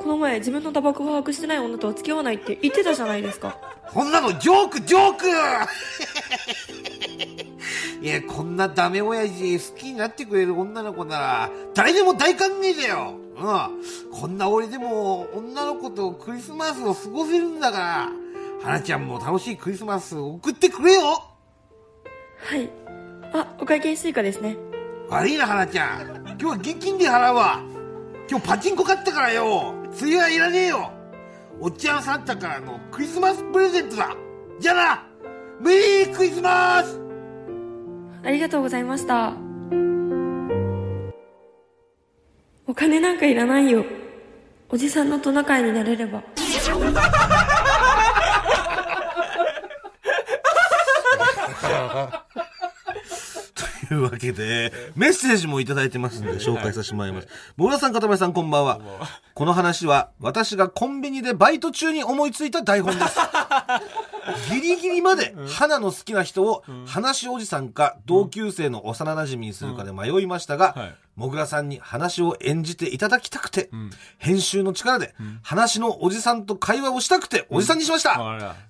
この前自分のタバコを把握してない女とは付き合わないって言ってたじゃないですか。こんなのジョークジョーク。いやこんなダメ親父好きになってくれる女の子なら誰でも大歓迎だよ。うん。こんな俺でも女の子とクリスマスを過ごせるんだから花ちゃんも楽しいクリスマスを送ってくれよ。はい。あお会計スイカですね。悪いな花ちゃん。今日は現金で払うわ。今日パチンコ勝ったからよ釣りはいらねえよ。おっちゃんサンタからのクリスマスプレゼントだ。じゃあなメリークリスマス。ありがとうございました。お金なんかいらないよ。おじさんのトナカイになれれば。と いうわけで、メッセージもいただいてますので、紹介させてもらいます。もぐらさん、かたまりさん、こんばんは。この話は、私がコンビニでバイト中に思いついた台本です。ギリギリまで、花の好きな人を、話おじさんか、同級生の幼馴染にするかで迷いましたが、もぐらさんに話を演じていただきたくて、編集の力で、話のおじさんと会話をしたくて、おじさんにしました。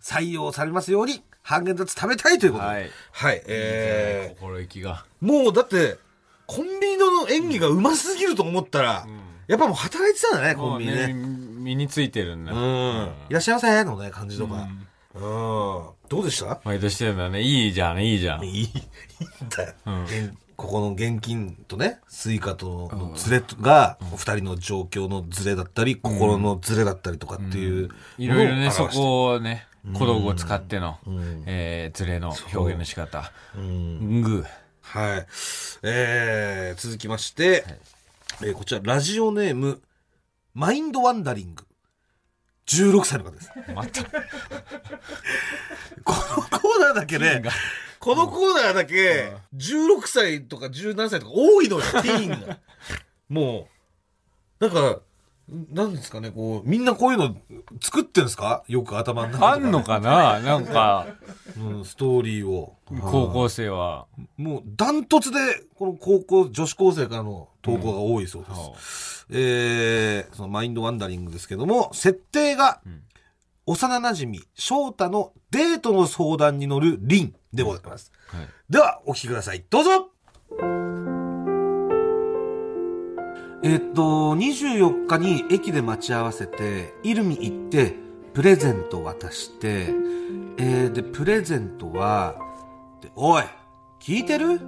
採用されますように、ハーゲンダッツ食べたいということで。はい。はい、えー、心意気が。もうだって、コンビニの演技がうますぎると思ってたら、やっぱもう働いてたんだね、コンビニね。もう身についてるんだ。うん。いらっしゃいませのね、感じとか。うん。どうでした？毎年してるんだね。いいじゃん、いいじゃん。いい、いいんだよ。現ここの現金とね、スイカとのズレが、お二人の状況のズレだったり、心のズレだったりとかっていう。いろいろね、そこをね、小道具を使っての、えー、ズレの表現の仕方。うんグー。はい。えー、続きまして、えーこちら、ラジオネーム、マインドワンダリング。16歳の方です。また。このコーナーだけね、このコーナーだけ、16歳とか17歳とか多いのよ、ティーンが。もう、なんか、なんですかね、こう、みんなこういうの作ってんですか？よく頭の中とかあんのかな？なんか、うん、ストーリーを。高校生は。もう、ダントツで、この高校、女子高生からの投稿が多いそうです。えー、そのマインドワンダリングですけども、設定が、幼馴染翔太のデートの相談に乗るリンでございます。では、お聞きください。どうぞえっと、24日に駅で待ち合わせて、イルミ行って、プレゼント渡して、えー、で、プレゼントは、でおい、聞いてる？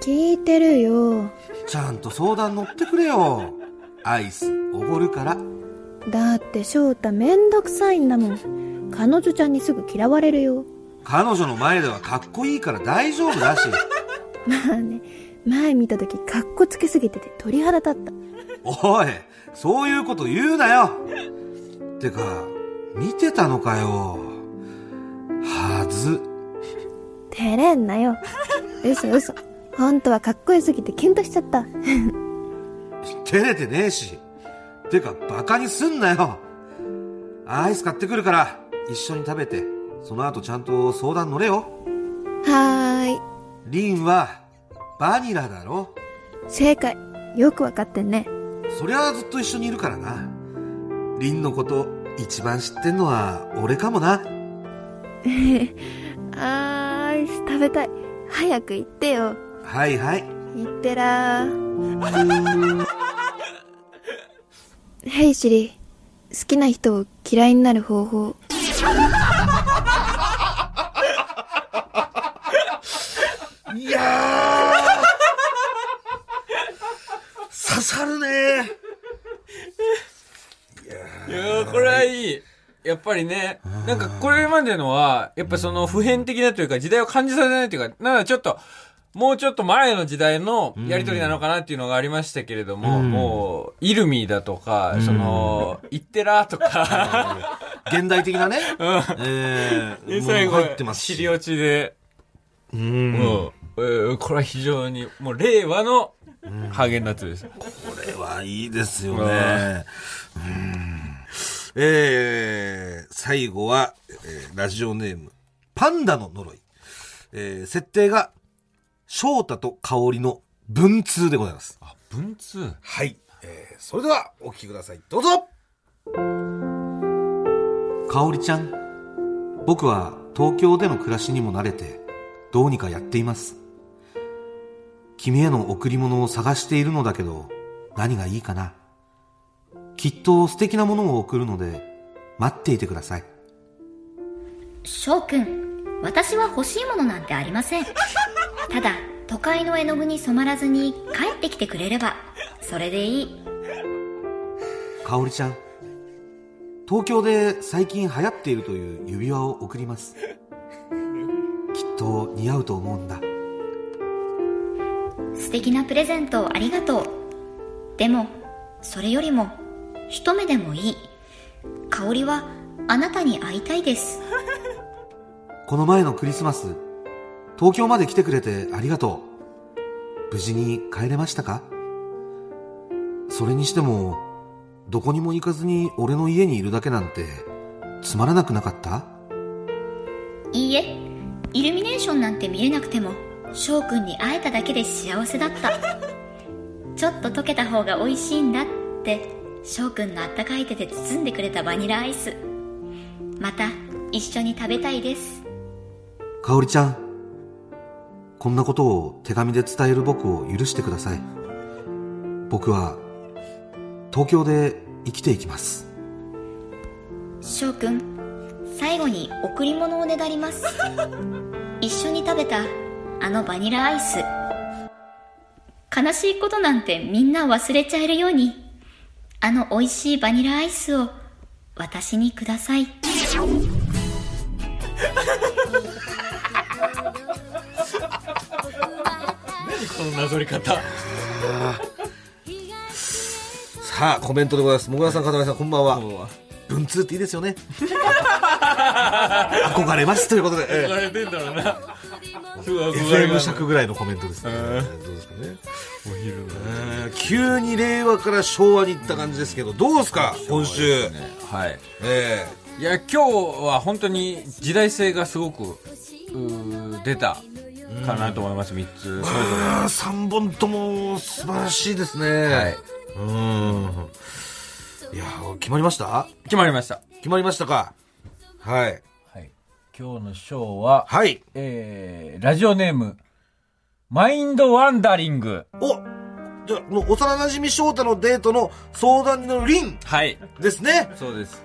聞いてるよ。ちゃんと相談乗ってくれよ。アイスおごるから。だって翔太めんどくさいんだもん。彼女ちゃんにすぐ嫌われるよ。彼女の前ではかっこいいから大丈夫だし。まあね、前見た時かっこつけすぎてて鳥肌立った。おい、そういうこと言うなよ。てか、見てたのかよ。はず。照れんなよ。嘘嘘。本当はかっこよすぎてキュンとしちゃった。照れてねえし。てか、バカにすんなよ。アイス買ってくるから、一緒に食べて、その後ちゃんと相談乗れよ。はーい。リンは、バニラだろ？正解。よくわかってんね。そりゃあずっと一緒にいるからな。リンのこと、一番知ってんのは、俺かもな。アイス食べたい。早く行ってよ。はいはい。行ってらー。ヘイシリ。好きな人を嫌いになる方法。いやーさるね。いやー。これはいい。やっぱりね、なんかこれまでのは、やっぱその普遍的なというか、時代を感じさせないというか、なんかちょっと、もうちょっと前の時代のやりとりなのかなっていうのがありましたけれども、うん。もう、イルミだとか、その、イッテラとか、現代的なね。うん。えーで最後入ってますし。尻落ちで、うん。もう、えーこれは非常に、もう令和のハーゲンダッツです。これはいいですよね。うんえー、最後は、えーラジオネーム、パンダの呪い。えー設定が、翔太と香りの文通でございます。文通？はい。えーそれでは、お聞きください。どうぞ香りちゃん、僕は東京での暮らしにも慣れて、どうにかやっています。君への贈り物を探しているのだけど、何がいいかな。きっと素敵なものを贈るので、待っていてください。翔くん、私は欲しいものなんてありません。ただ、都会の絵の具に染まらずに帰ってきてくれれば、それでいい。香りちゃん、東京で最近流行っているという指輪を贈ります。きっと似合うと思うんだ。素敵なプレゼントをありがとう。でも、それよりも、一目でもいい。香りは、あなたに会いたいです。この前のクリスマス、東京まで来てくれてありがとう。無事に帰れましたか？それにしても、どこにも行かずに俺の家にいるだけなんて、つまらなくなかった？いいえ、イルミネーションなんて見れなくても、翔くんに会えただけで幸せだった。ちょっと溶けた方が美味しいんだって、翔くんのあったかい手で包んでくれたバニラアイス。また、一緒に食べたいです。香織ちゃん、こんなことを手紙で伝える僕を許してください。僕は、東京で生きていきます。翔くん、最後に贈り物をねだります。一緒に食べた、あのバニラアイス。悲しいことなんてみんな忘れちゃえるように、あの美味しいバニラアイスを私にください。このなぞり方。さあ、コメントでございます。もぐらさん、かたまりさん、こんばんは。文通っていいですよね。憧れますということで。えれてんだろうな。FM が尺ぐらいのコメントですね。うんどうですかね。お昼の。えー急に令和から昭和に行った感じですけど、どうですか、今週。はい。えいや、今日は本当に時代性がすごく、出たかなと思います、3つ。それぞれあー三本とも素晴らしいですね。はい。うん。いや、決まりました？決まりました。決まりましたか。はい。はい。今日のショーは、はい。えー、ラジオネーム、マインドワンダリング。おじゃあ、もう幼馴染翔太のデートの相談に乗るリンはい。ですね。そうです。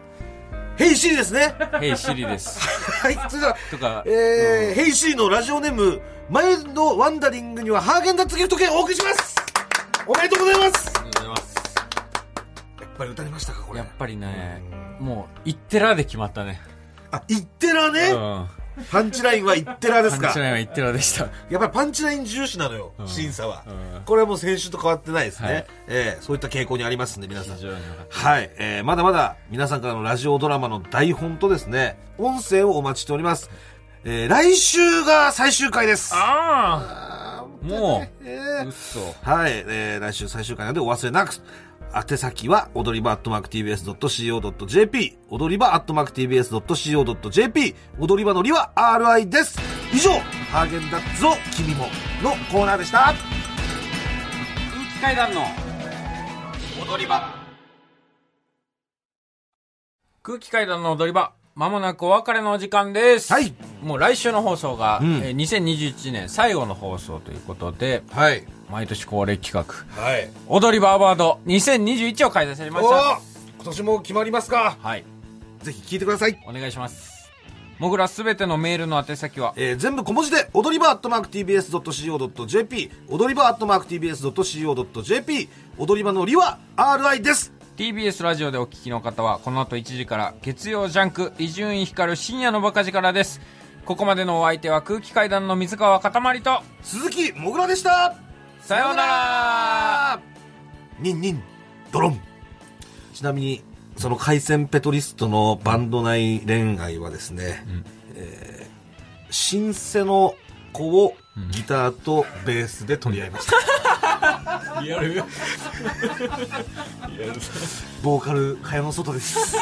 ヘイシリですね。ヘイシリです。はい。それでは、とか、えー、ヘイシリのラジオネーム、マインドワンダリングにはハーゲンダッツギフト券をお送りしますおめでとうございますありがとうございます。やっぱり歌いましたか、これ。やっぱりね、もう、イッテラで決まったね。あ、イッテラね。うん。パンチラインはイッテラですか。パンチラインはイッテラでした。やっぱりパンチライン重視なのよ、うん。審査は、うん。これはもう先週と変わってないですね、はい。えーそういった傾向にありますんで皆さん。はい、えーまだまだ皆さんからのラジオドラマの台本とですね音声をお待ちしております、えー来週が最終回です。ああもえう、うっそ。はい、えー来週最終回なのでお忘れなく宛先は、踊り場アットマーク TBS.CO.JP、踊り場アットマーク TBS.CO.JP、踊り場のりは RI です。以上、ハーゲンダッツを君ものコーナーでした。空気階段の踊り場。空気階段の踊り場まもなくお別れのお時間です。はい。もう来週の放送が、うん。えー2021年最後の放送ということで。はい。毎年恒例企画。はい。踊り場アワード2021を開催されました。今年も決まりますか？はい。ぜひ聞いてください。お願いします。もぐらすべてのメールの宛先は？えー全部小文字で、踊り場アットマーク TBS.CO.JP、踊り場アットマーク TBS.CO.JP、踊り場のりは RI です。TBS ラジオでお聞きの方はこの後1時から月曜ジャンク伊集院光る深夜のバカ力です。ここまでのお相手は空気階段の水川かたまりと鈴木もぐらでしたさようなら。ニンニンドロン。ちなみにその海鮮ペトリストのバンド内恋愛はですね、えーシンセの子をギターとベースで取り合いました、リアルリアル。ボーカル蚊帳の外です